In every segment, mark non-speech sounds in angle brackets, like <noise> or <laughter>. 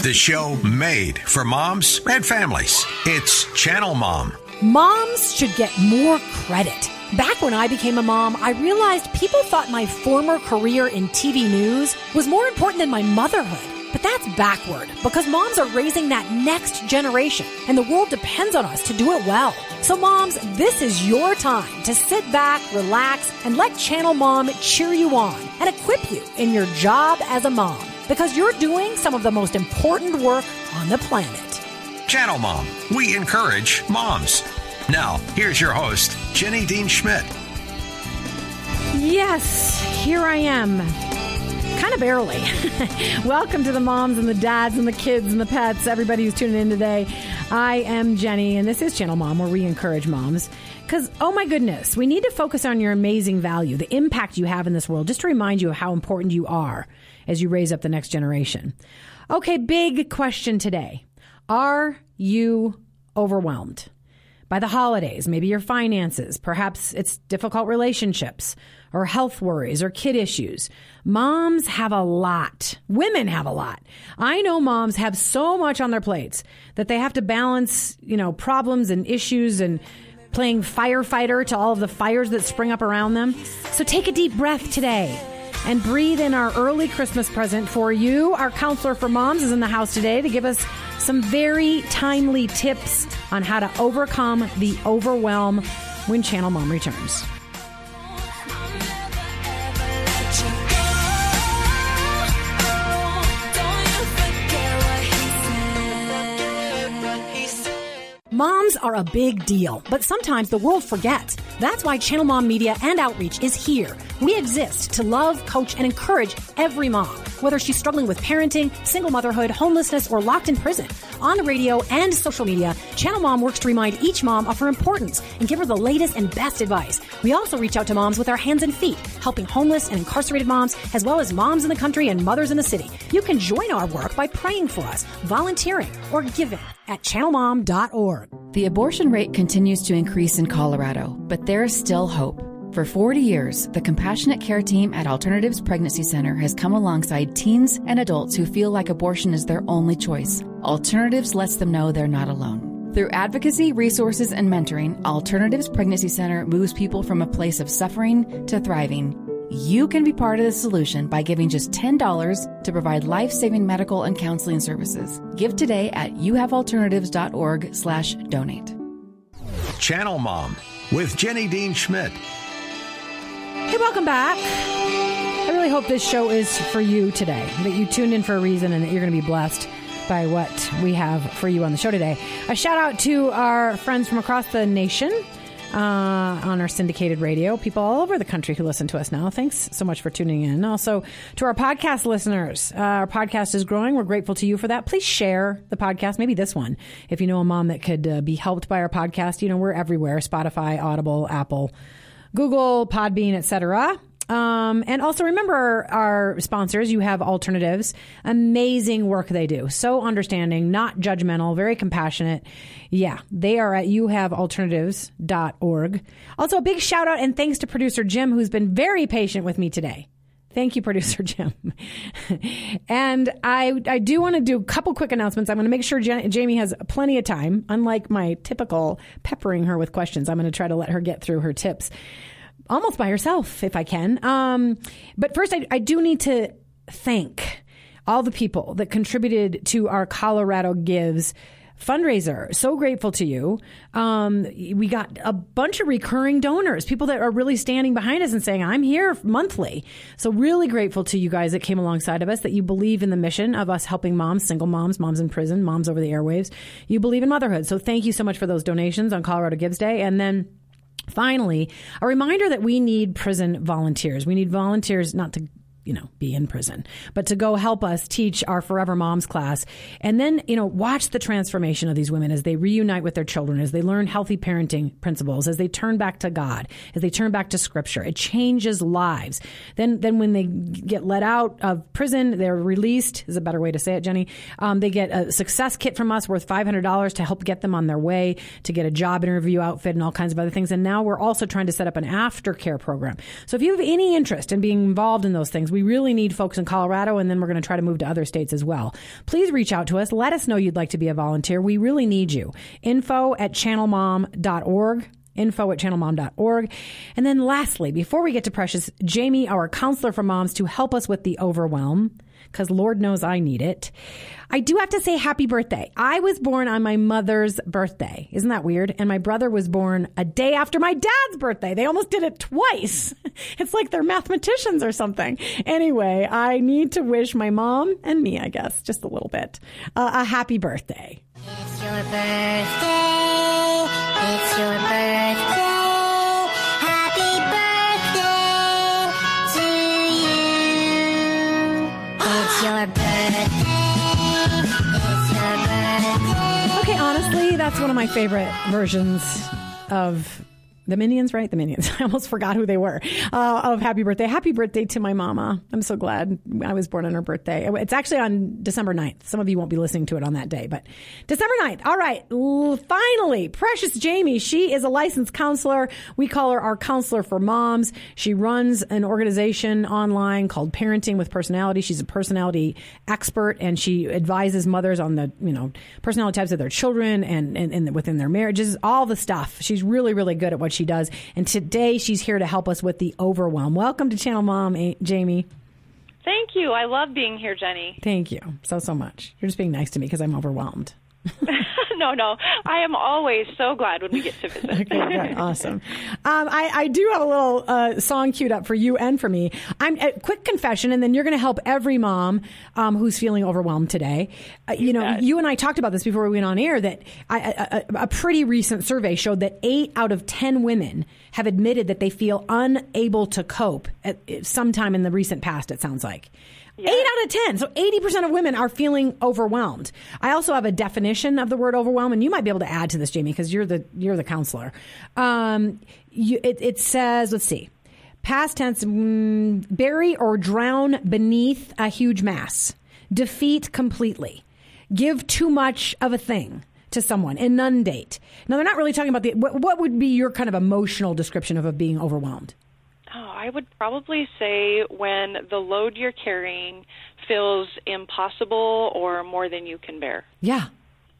The show made for moms and families. It's Channel Mom. Moms should get more credit. Back when I became a mom, I realized people thought my former career in TV news was more important than my motherhood. But that's backward because moms are raising that next generation and the world depends on us to do it well. So moms, this is your time to sit back, relax, and let Channel Mom cheer you on and equip you in your job as a mom because you're doing some of the most important work on the planet. Channel Mom. We encourage moms. Now, here's your host, Jenny Dean Schmidt. Yes, here I am. Kind of barely. <laughs> Welcome to the moms and the dads and the kids and the pets, everybody who's tuning in today. I am Jenny, and this is Channel Mom, where we encourage moms. Because, oh my goodness, we need to focus on your amazing value, the impact you have in this world, just to remind you of how important you are as you raise up the next generation. Okay, big question today. Are you overwhelmed? By the holidays, maybe your finances, perhaps it's difficult relationships or health worries or kid issues. Moms have a lot. Women have a lot. I know moms have so much on their plates that they have to balance, you know, problems and issues and playing firefighter to all of the fires that spring up around them. So take a deep breath today and breathe in our early Christmas present for you. Our counselor for moms is in the house today to give us some very timely tips on how to overcome the overwhelm when Channel Mom returns. Moms are a big deal, but sometimes the world forgets. That's why Channel Mom Media and Outreach is here. We exist to love, coach, and encourage every mom, whether she's struggling with parenting, single motherhood, homelessness, or locked in prison. On the radio and social media, Channel Mom works to remind each mom of her importance and give her the latest and best advice. We also reach out to moms with our hands and feet, helping homeless and incarcerated moms, as well as moms in the country and mothers in the city. You can join our work by praying for us, volunteering, or giving at channelmom.org. The abortion rate continues to increase in Colorado, but there is still hope. For 40 years, the Compassionate Care Team at Alternatives Pregnancy Center has come alongside teens and adults who feel like abortion is their only choice. Alternatives lets them know they're not alone. Through advocacy, resources, and mentoring, Alternatives Pregnancy Center moves people from a place of suffering to thriving you can be part of the solution by giving just $10 to provide life-saving medical and counseling services. Give today at youhavealternatives.org slash donate. Channel Mom with Jenny Dean Schmidt. Hey, welcome back. I really hope this show is for you today, that you tuned in for a reason and that you're going to be blessed by what we have for you on the show today. A shout out to our friends from across the nation uh, on our syndicated radio. People all over the country who listen to us now. Thanks so much for tuning in. Also, to our podcast listeners, uh, our podcast is growing. We're grateful to you for that. Please share the podcast, maybe this one, if you know a mom that could uh, be helped by our podcast. You know, we're everywhere Spotify, Audible, Apple. Google, Podbean, etc. Um, and also remember our sponsors. You have alternatives. Amazing work they do. So understanding, not judgmental, very compassionate. Yeah, they are at youhavealternatives.org. Also, a big shout out and thanks to producer Jim, who's been very patient with me today. Thank you, producer Jim. and I, I do want to do a couple quick announcements. I'm going to make sure Jen, Jami has plenty of time. Unlike my typical peppering her with questions, I'm going to try to let her get through her tips almost by herself if I can. Um, but first, I, I do need to thank all the people that contributed to our Colorado Gives fundraiser. So grateful to you. Um, we got a bunch of recurring donors, people that are really standing behind us and saying, I'm here monthly. So really grateful to you guys that came alongside of us, that you believe in the mission of us helping moms, single moms, moms in prison, moms over the airwaves. You believe in motherhood. So thank you so much for those donations on Colorado Gives Day. And then Finally, a reminder that we need prison volunteers. We need volunteers not to you know, be in prison, but to go help us teach our Forever Moms class and then, you know, watch the transformation of these women as they reunite with their children, as they learn healthy parenting principles, as they turn back to God, as they turn back to scripture. It changes lives. Then, then when they get let out of prison, they're released is a better way to say it, Jenny. Um, they get a success kit from us worth $500 to help get them on their way to get a job interview outfit and all kinds of other things. And now we're also trying to set up an aftercare program. So if you have any interest in being involved in those things, We really need folks in Colorado, and then we're going to try to move to other states as well. Please reach out to us. Let us know you'd like to be a volunteer. We really need you. Info at channelmom.org info at channelmom.org. And then lastly, before we get to Precious, Jami, our counselor for moms, to help us with the overwhelm, because Lord knows I need it. I do have to say happy birthday. I was born on my mother's birthday. Isn't that weird? And my brother was born a day after my dad's birthday. They almost did it twice. <laughs> It's like they're mathematicians or something. Anyway, I need to wish my mom and me, I guess, just a little bit, uh, a happy birthday. It's your birthday. It's your birthday. Your birthday. Okay, honestly, that's one of my favorite versions of the Minions, right? The Minions. <laughs> I almost forgot who they were. Uh, of Happy Birthday. Happy birthday to my mama. I'm so glad I was born on her birthday. It's actually on December 9th. Some of you won't be listening to it on that day, but December 9th. All right. L- finally, Precious Jami. She is a licensed counselor. We call her our counselor for moms. She runs an organization online called Parenting with Personality. She's a personality expert and she advises mothers on the, you know, personality types of their children and, and, and within their marriages, all the stuff. She's really, really good at what she does. And today she's here to help us with the overwhelm. Welcome to Channel Mom, Jami. Thank you. I love being here, Jenny. Thank you so, so much. You're just being nice to me because I'm overwhelmed. <laughs> no, no. I am always so glad when we get to visit. <laughs> Okay, good. awesome. <laughs> Um, I, I do have a little uh, song queued up for you and for me. I'm a quick confession, and then you're going to help every mom um, who's feeling overwhelmed today. Uh, you know, bet. you and I talked about this before we went on air. That I, a, a, a pretty recent survey showed that eight out of ten women have admitted that they feel unable to cope at, at sometime in the recent past. It sounds like. Eight out of 10. So 80% of women are feeling overwhelmed. I also have a definition of the word overwhelm, and you might be able to add to this, Jami, because you're the, you're the counselor. Um, you, it, it says, let's see, past tense, mm, bury or drown beneath a huge mass, defeat completely, give too much of a thing to someone, inundate. Now, they're not really talking about the, what, what would be your kind of emotional description of, of being overwhelmed? Oh, I would probably say when the load you're carrying feels impossible or more than you can bear. Yeah.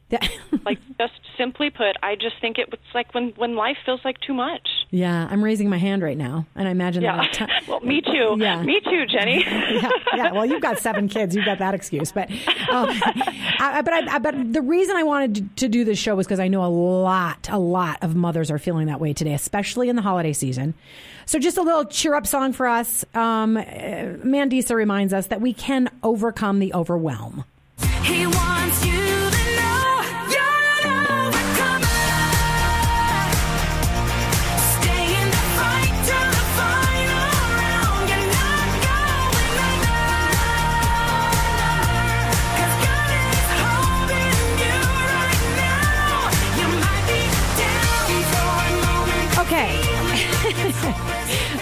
Yeah. <laughs> Like just simply put, I just think it was like when when life feels like too much. yeah, I'm raising my hand right now, and I imagine Yeah. that. ti- <laughs> well, me too. Yeah. Me too, Jenny. <laughs> yeah, yeah. Well, you've got seven kids. You've got that excuse. But, um, I, but, I, but the reason I wanted to do this show was because I know a lot, a lot of mothers are feeling that way today, especially in the holiday season. So, just a little cheer up song for us. Um, uh, Mandisa reminds us that we can overcome the overwhelm. He wants you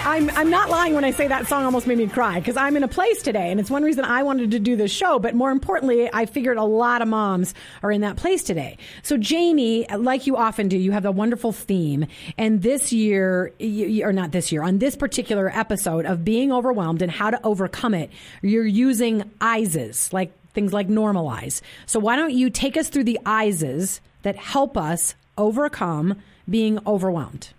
I'm, I'm not lying when I say that song almost made me cry because I'm in a place today and it's one reason I wanted to do this show. But more importantly, I figured a lot of moms are in that place today. So Jami, like you often do, you have a wonderful theme. And this year, or not this year, on this particular episode of being overwhelmed and how to overcome it, you're using ISES, like things like normalize. So why don't you take us through the ISES that help us overcome being overwhelmed?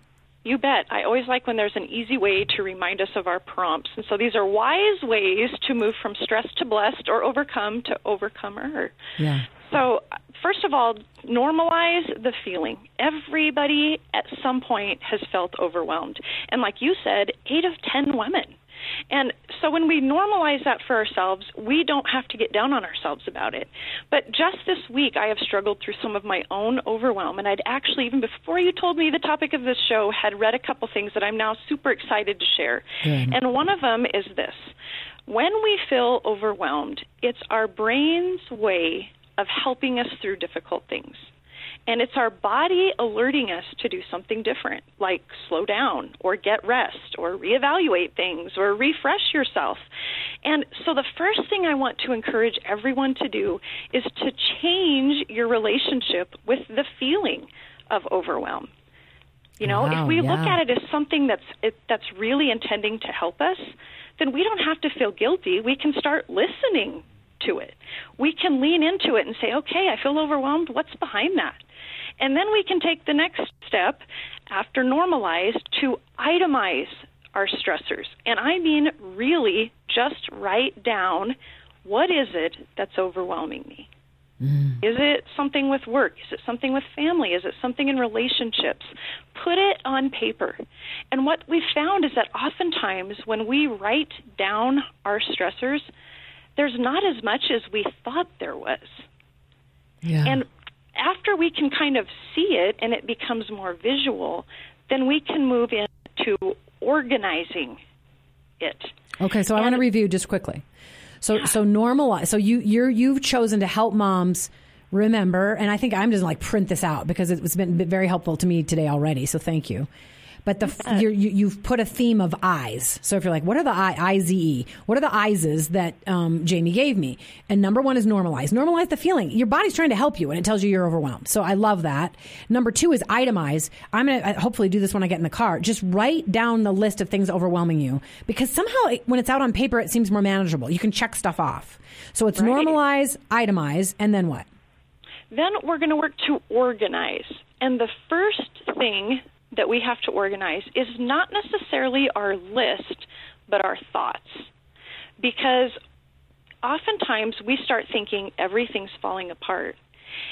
You bet. I always like when there's an easy way to remind us of our prompts. And so these are wise ways to move from stress to blessed or overcome to overcomer. Yeah. So, first of all, normalize the feeling. Everybody at some point has felt overwhelmed. And like you said, 8 of 10 women. And so when we normalize that for ourselves, we don't have to get down on ourselves about it. But just this week, I have struggled through some of my own overwhelm. And I'd actually, even before you told me the topic of this show, had read a couple things that I'm now super excited to share. Good. And one of them is this when we feel overwhelmed, it's our brain's way of helping us through difficult things. And it's our body alerting us to do something different, like slow down or get rest or reevaluate things or refresh yourself. And so the first thing I want to encourage everyone to do is to change your relationship with the feeling of overwhelm. You know, Wow, if we look at it as something that's it, that's really intending to help us, then we don't have to feel guilty. We can start listening to it. We can lean into it and say, okay, I feel overwhelmed. What's behind that? And then we can take the next step after normalize to itemize our stressors. And I mean, really just write down what is it that's overwhelming me? Mm. Is it something with work? Is it something with family? Is it something in relationships? Put it on paper. And what we've found is that oftentimes when we write down our stressors, there's not as much as we thought there was. Yeah. And after we can kind of see it and it becomes more visual, then we can move into organizing it. Okay, so I want to review just quickly. So so normalize. So you you're you've chosen to help moms remember, and I think I'm just like print this out because it's been very helpful to me today already. So thank you. But the you're, you you've put a theme of eyes. So if you're like, what are the I I Z E? What are the eyes that um, Jami gave me? And number one is normalize. Normalize the feeling. Your body's trying to help you, and it tells you you're overwhelmed. So I love that. Number two is itemize. I'm gonna hopefully do this when I get in the car. Just write down the list of things overwhelming you because somehow it, when it's out on paper, it seems more manageable. You can check stuff off. So it's Right. normalize, itemize, and then what? Then we're going to work to organize. And the first thing that we have to organize is not necessarily our list, but our thoughts. Because oftentimes we start thinking everything's falling apart.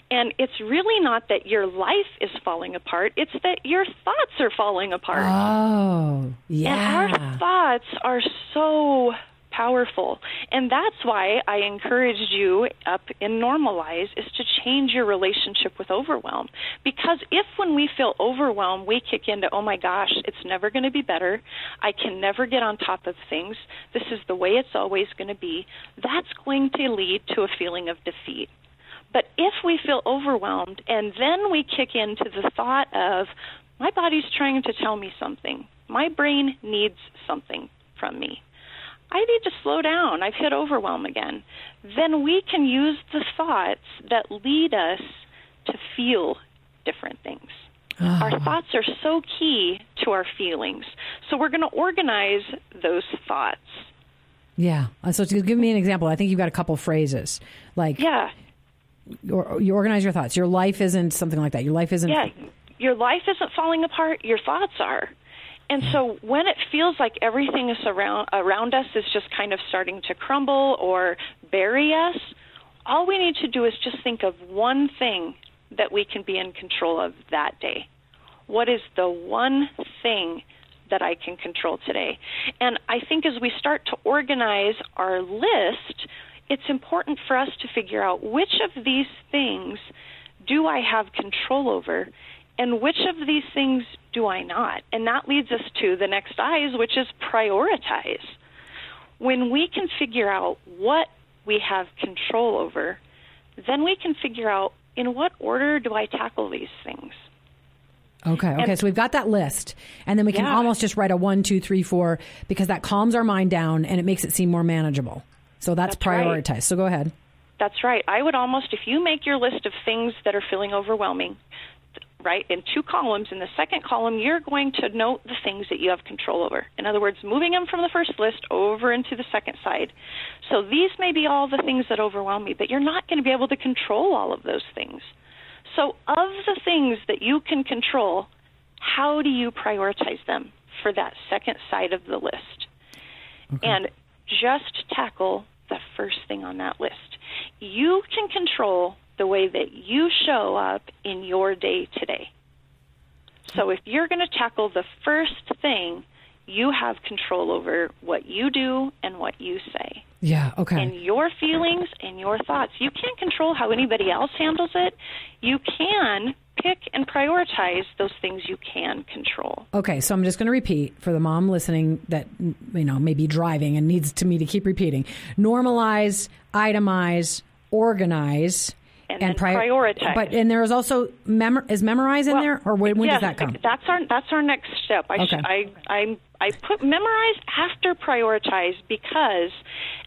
And it's really not that your life is falling apart, it's that your thoughts are falling apart. Oh, yeah. And our thoughts are so powerful. And that's why I encouraged you up in Normalize is to change your relationship with overwhelm. Because if when we feel overwhelmed, we kick into, oh my gosh, it's never going to be better. I can never get on top of things. This is the way it's always going to be. That's going to lead to a feeling of defeat. But if we feel overwhelmed and then we kick into the thought of, my body's trying to tell me something, my brain needs something from me. I need to slow down. I've hit overwhelm again. Then we can use the thoughts that lead us to feel different things. Our thoughts are so key to our feelings. So we're going to organize those thoughts. Yeah. Uh, So to give me an example, I think you've got a couple phrases like Yeah. or, you organize your thoughts. Your life isn't something like that. Your life isn't. Yeah, your life isn't falling apart, your thoughts are. And so when it feels like everything is around around us is just kind of starting to crumble or bury us, all we need to do is just think of one thing that we can be in control of that day. What is the one thing that I can control today? And I think as we start to organize our list, it's important for us to figure out which of these things do I have control over and which of these things do I not? And that leads us to the next eyes, which is prioritize. When we can figure out what we have control over, then we can figure out in what order do I tackle these things. Okay. Okay. And- so we've got that list, and then we can Yeah. almost just write a one, two, three, four because that calms our mind down and it makes it seem more manageable. So that's, That's right. prioritized. So go ahead. That's right. I would almost, if you make your list of things that are feeling overwhelming, right, in two columns, in the second column, you're going to note the things that you have control over. In other words, moving them from the first list over into the second side. So these may be all the things that overwhelm me, but you're not going to be able to control all of those things. So, of the things that you can control, how do you prioritize them for that second side of the list? and just tackle the first thing on that list. You can control the way that you show up in your day today. So if you're going to tackle the first thing, you have control over what you do and what you say. Yeah. Okay. And your feelings and your thoughts. You can't control how anybody else handles it. You can pick and prioritize those things you can control. Okay, so I'm just going to repeat for the mom listening that you know may be driving and needs to me to keep repeating. Normalize, itemize, organize, and, and prior- prioritize. But and there is also mem- is memorize in Well, there, or when, when yes, does that come? That's our that's our next step. I sh- Okay. I I I put memorize after prioritize because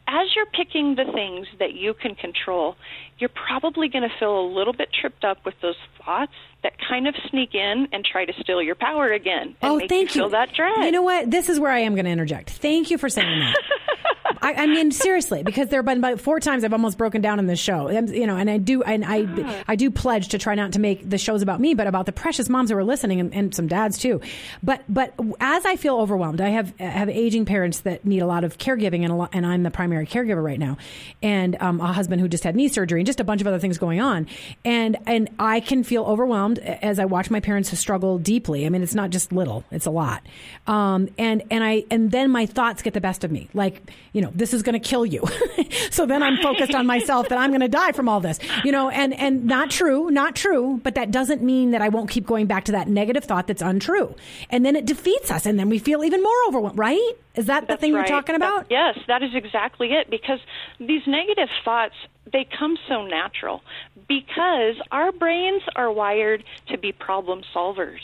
as you're picking the things that you can control, you're probably going to feel a little bit tripped up with those thoughts that kind of sneak in and try to steal your power again and oh, make thank you feel that dread. You know what? This is where I am going to interject. Thank you for saying that. <laughs> I, I mean, seriously, because there have been about four times I've almost broken down in this show. And, You know, and I do, and I, I do pledge to try not to make the shows about me, but about the precious moms who are listening, and, and some dads too. But, but as I feel overwhelmed, I have have aging parents that need a lot of caregiving, and a lot, and I'm the primary caregiver right now, and um, a husband who just had knee surgery, and just a bunch of other things going on, and and I can feel overwhelmed as I watch my parents struggle deeply. I mean, it's not just little; it's a lot. Um, and and I and then my thoughts get the best of me, like you know, this is going to kill you. <laughs> so then I'm focused on myself that I'm going to die from all this, you know, and and not true, not true, but that doesn't mean that I won't keep going back to that negative thought that's untrue, and then it defeats us, and then we feel even more overwhelmed, right? Is that the thing right. you're talking That- about? yes, that is exactly it. Because these negative thoughts, they come so natural because our brains are wired to be problem solvers.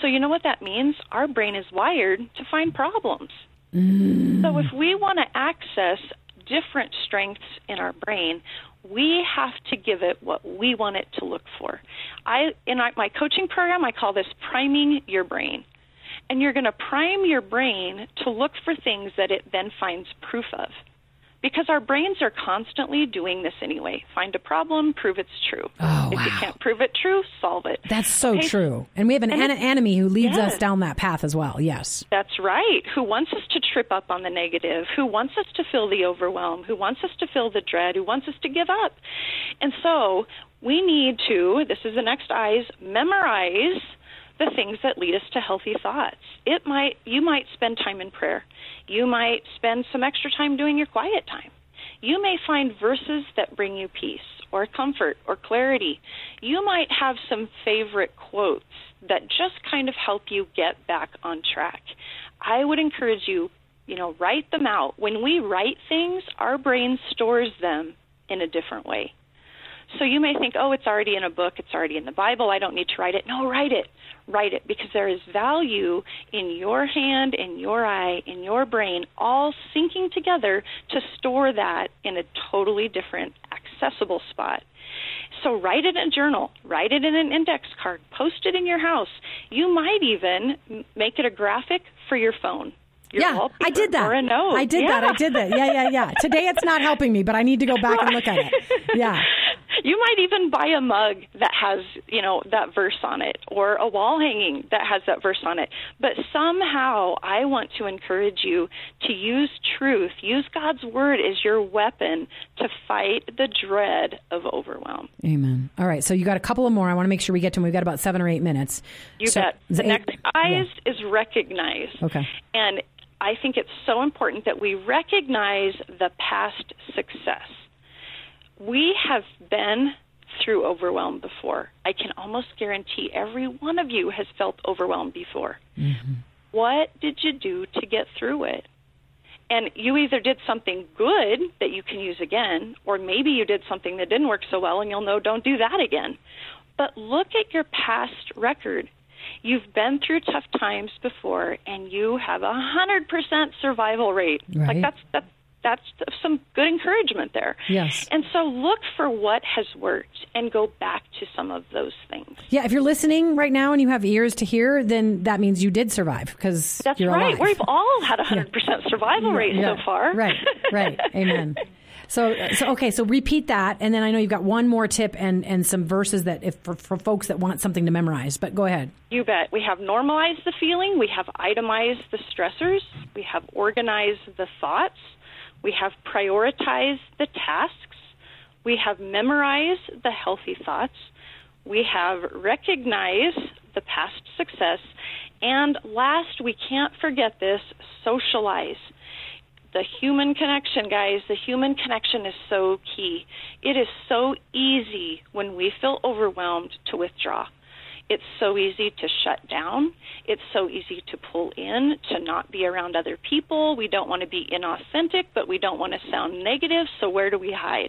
So you know what that means? Our brain is wired to find problems. Mm. So if we want to access different strengths in our brain, we have to give it what we want it to look for. I in my coaching program, I call this priming your brain. And you're going to prime your brain to look for things that it then finds proof of. Because our brains are constantly doing this anyway. Find a problem, prove it's true. Oh, if you can't prove it true, solve it. That's so Okay? true. And we have an an- enemy who leads us down that path as well. Yes. That's right. Who wants us to trip up on the negative, who wants us to feel the overwhelm, who wants us to feel the dread, who wants us to give up. And so we need to, this is the next eyes, memorize the things that lead us to healthy thoughts. It might you might spend time in prayer. You might spend some extra time doing your quiet time. You may find verses that bring you peace or comfort or clarity. You might have some favorite quotes that just kind of help you get back on track. I would encourage you, you know, write them out. When we write things, our brain stores them in a different way. So you may think, oh, it's already in a book, it's already in the Bible, I don't need to write it. No, write it. Write it because there is value in your hand, in your eye, in your brain, all syncing together to store that in a totally different, accessible spot. So write it in a journal, write it in an index card, post it in your house. You might even make it a graphic for your phone. Your yeah, I did that. Or a note. I did that. I did that. Yeah, yeah, yeah. <laughs> Today it's not helping me, but I need to go back and look at it. <laughs> Yeah. You might even buy a mug that has, you know, that verse on it or a wall hanging that has that verse on it. But somehow I want to encourage you to use truth, use God's word as your weapon to fight the dread of overwhelm. Amen. All right. So you got a couple of more. I want to make sure we get to them. We've got about seven or eight minutes. You So- bet. is The next eyes Yeah. is recognize. Okay. And I think it's so important that we recognize the past success. We have been through overwhelm before. I can almost guarantee every one of you has felt overwhelmed before. Mm-hmm. What did you do to get through it? And you either did something good that you can use again, or maybe you did something that didn't work so well and you'll know don't do that again. But look at your past record. You've been through tough times before and you have a hundred percent survival rate. Right. Like that's that's that's some good encouragement there. Yes. And so look for what has worked and go back to some of those things. Yeah. If you're listening right now and you have ears to hear, then that means you did survive because That's you're right. alive. We've all had a hundred percent survival rate Yeah. so far. Right. Right. <laughs> Amen. So, so okay. So repeat that, and then I know you've got one more tip and and some verses that if for, for folks that want something to memorize. But go ahead. You bet. We have normalized the feeling, we have itemized the stressors, we have organized the thoughts, we have prioritized the tasks, we have memorized the healthy thoughts, we have recognized the past success, and last, we can't forget this socialize. The human connection, guys, the human connection is so key. It is so easy when we feel overwhelmed to withdraw. It's so easy to shut down. It's so easy to pull in, to not be around other people. We don't want to be inauthentic, but we don't want to sound negative, so where do we hide?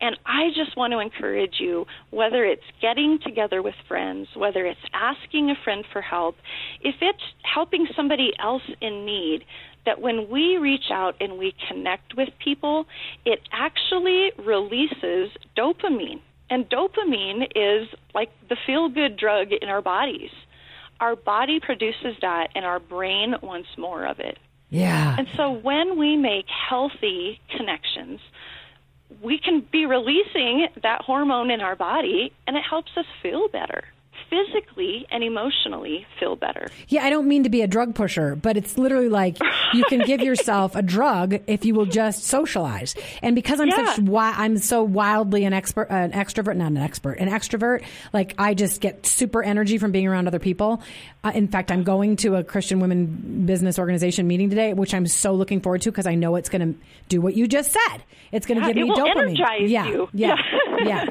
And I just want to encourage you, whether it's getting together with friends, whether it's asking a friend for help, if it's helping somebody else in need, that when we reach out and we connect with people, it actually releases dopamine. And dopamine is like the feel good drug in our bodies. Our body produces that, and our brain wants more of it. Yeah. And so when we make healthy connections, we can be releasing that hormone in our body, and it helps us feel better. Physically and emotionally feel better. Yeah, I don't mean to be a drug pusher, but it's literally like <laughs> you can give yourself a drug if you will just socialize. And because I'm Yeah. such wi- I'm so wildly an expert, an extrovert, not an expert, an extrovert. Like I just get super energy from being around other people. Uh, in fact, I'm going to a Christian women business organization meeting today, which I'm so looking forward to because I know it's going to do what you just said. It's going to Yeah, give me dopamine. yeah, you. yeah, <laughs> yeah.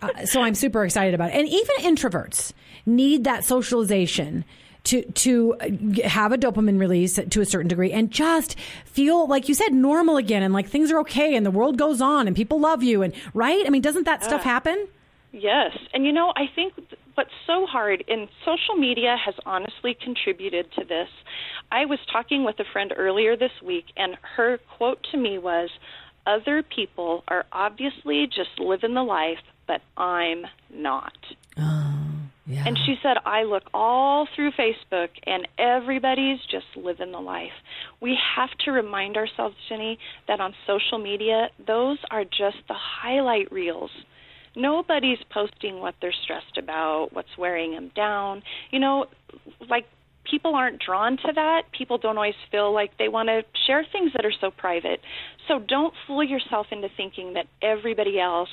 Uh, so I'm super excited about it. And even introverts need that socialization to to uh, have a dopamine release to a certain degree and just feel like you said normal again and like things are okay and the world goes on and people love you and right? I mean, doesn't that stuff happen? Yes. And you know, I think what's so hard, and social media has honestly contributed to this. I was talking with a friend earlier this week, and her quote to me was Other people are obviously just living the life, but I'm not. Yeah. And she said, I look all through Facebook and everybody's just living the life. We have to remind ourselves, Jenny, that on social media, those are just the highlight reels. Nobody's posting what they're stressed about, what's wearing them down. You know, like people aren't drawn to that. People don't always feel like they want to share things that are so private. So don't fool yourself into thinking that everybody else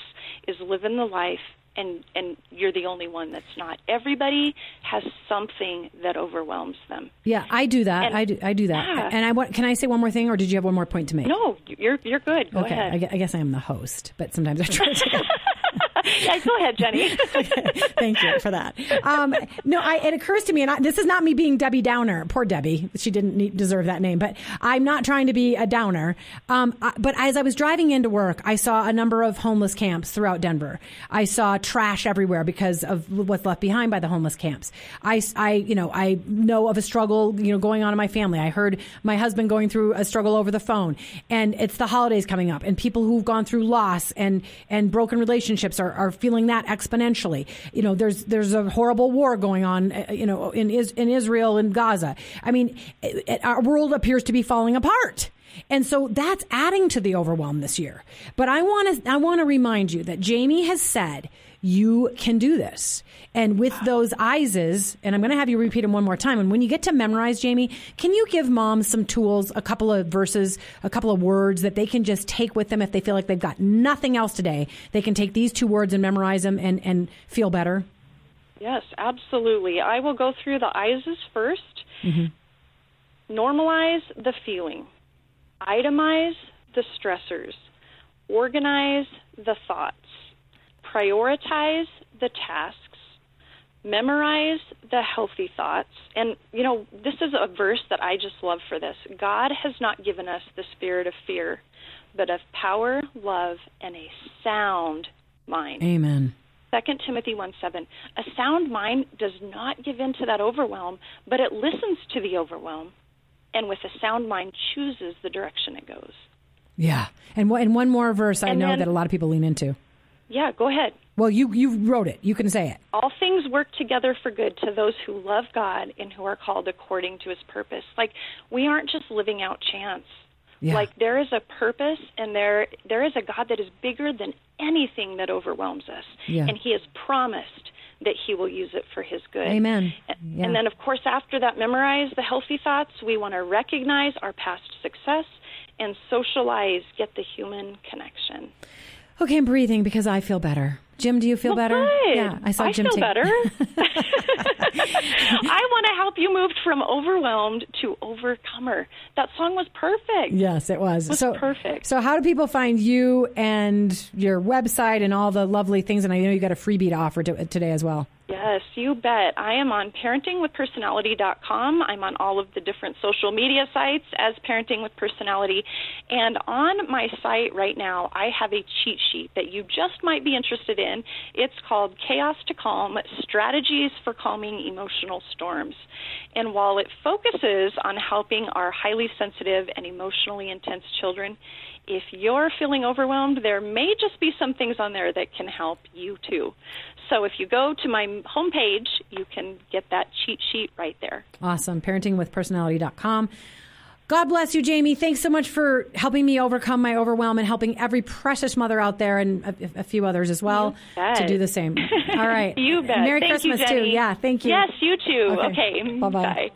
is living the life and and you're the only one that's not. Everybody has something that overwhelms them. yeah, I do that. And- I do. I do that. Yeah. And I want. Can I say one more thing, or did you have one more point to make? No, you're you're good. Go Okay, ahead. I I guess I am the host, but sometimes I try to. <laughs> <laughs> yeah, go ahead, Jenny. <laughs> Thank you for that. Um, no, I, it occurs to me, and I, this is not me being Debbie Downer. Poor Debbie, she didn't need, deserve that name. But I'm not trying to be a downer. Um, I, but as I was driving into work, I saw a number of homeless camps throughout Denver. I saw trash everywhere because of what's left behind by the homeless camps. I, I, you know, I know of a struggle, you know, going on in my family. I heard my husband going through a struggle over the phone, and it's the holidays coming up, and people who've gone through loss and and broken relationships are, are feeling that exponentially. You know, there's there's a horrible war going on, uh, you know, in Is- in Israel and Gaza. I mean, it, it- our world appears to be falling apart. And so that's adding to the overwhelm this year. But I want to I want to remind you that Jami has said you can do this. And with those ISs, and I'm going to have you repeat them one more time. And when you get to memorize, Jami, can you give moms some tools, a couple of verses, a couple of words that they can just take with them if they feel like they've got nothing else today? They can take these two words and memorize them and, and feel better. Yes, absolutely. I will go through the ISs 1st mm-hmm. Normalize the feeling. Itemize the stressors. Organize the thoughts. Prioritize the tasks. Memorize the healthy thoughts. And, you know, this is a verse that I just love for this. God has not given us the spirit of fear, but of power, love, and a sound mind. Amen. 2 Timothy 1 7. A sound mind does not give in to that overwhelm, but it listens to the overwhelm, and with a sound mind chooses the direction it goes. Yeah. And, one- and one more verse I And know then- that a lot of people lean into. Yeah, go ahead. Well, you, you wrote it. You can say it. All things work together for good to those who love God and who are called according to his purpose. Like, we aren't just living out chance. Yeah. Like there is a purpose and there there is a God that is bigger than anything that overwhelms us. Yeah. And he has promised that he will use it for his good. Amen. And- Yeah. And then of course after that memorize the healthy thoughts, we want to recognize our past success and socialize, get the human connection. Okay, I'm breathing because I feel better. Jim, do you feel Well, better? good. Yeah, I saw Jim I feel take- better. <laughs> <laughs> I want to help you move from overwhelmed to overcomer. That song was perfect. Yes, it was. was so perfect. So, how do people find you and your website and all the lovely things? And I know you got a freebie to offer to, today as well. Yes. You bet. I am on parentingwithpersonality.com. I'm on all of the different social media sites as Parenting with Personality. And on my site right now, I have a cheat sheet that you just might be interested in. It's called Chaos to Calm Strategies for Calming Emotional Storms. And while it focuses on helping our highly sensitive and emotionally intense children, if you're feeling overwhelmed, there may just be some things on there that can help you too. So if you go to my homepage, you can get that cheat sheet right there. Awesome. Parentingwithpersonality.com. God bless you, Jami. Thanks so much for helping me overcome my overwhelm and helping every precious mother out there and a, a few others as well to do the same. All right. <laughs> You bet. Merry Thank you, Christmas, too. Yeah, thank you. Yes, you too. Okay. Bye-bye. Bye.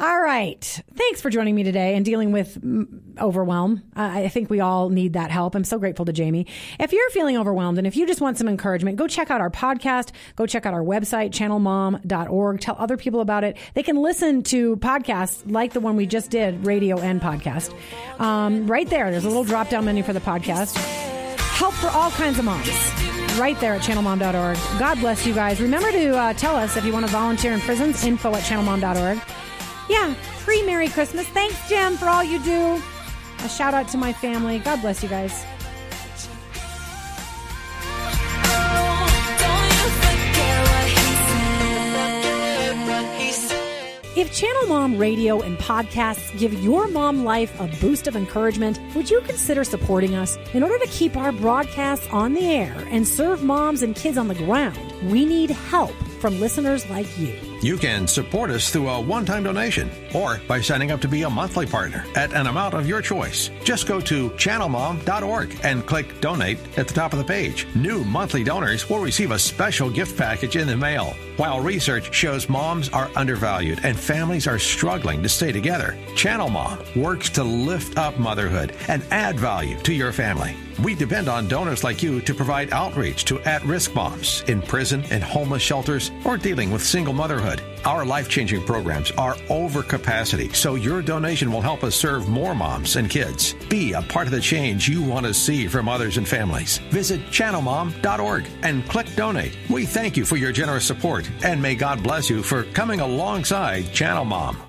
All right. Thanks for joining me today and dealing with mm, overwhelm. I I think we all need that help. I'm so grateful to Jami. If you're feeling overwhelmed and if you just want some encouragement, go check out our podcast. Go check out our website, channelmom.org. Tell other people about it. They can listen to podcasts like the one we just did, radio and podcast. Um, right there, there's a little drop down menu for the podcast. Help for all kinds of moms. Right there at channelmom.org. God bless you guys. Remember to uh, tell us if you want to volunteer in prisons, info at channelmom.org. Yeah, pre Merry Christmas. Thanks, Jim, for all you do. A shout out to my family. God bless you guys. If Channel Mom radio and podcasts give your mom life a boost of encouragement, would you consider supporting us? In order to keep our broadcasts on the air and serve moms and kids on the ground, we need help from listeners like you. You can support us through a one time donation or by signing up to be a monthly partner at an amount of your choice. Just go to channelmom.org and click donate at the top of the page. New monthly donors will receive a special gift package in the mail. While research shows moms are undervalued and families are struggling to stay together, Channel Mom works to lift up motherhood and add value to your family. We depend on donors like you to provide outreach to at risk moms in prison and homeless shelters or dealing with single motherhood. Our life changing programs are over capacity, so your donation will help us serve more moms and kids. Be a part of the change you want to see from mothers and families. Visit channelmom.org and click donate. We thank you for your generous support and may God bless you for coming alongside Channel Mom.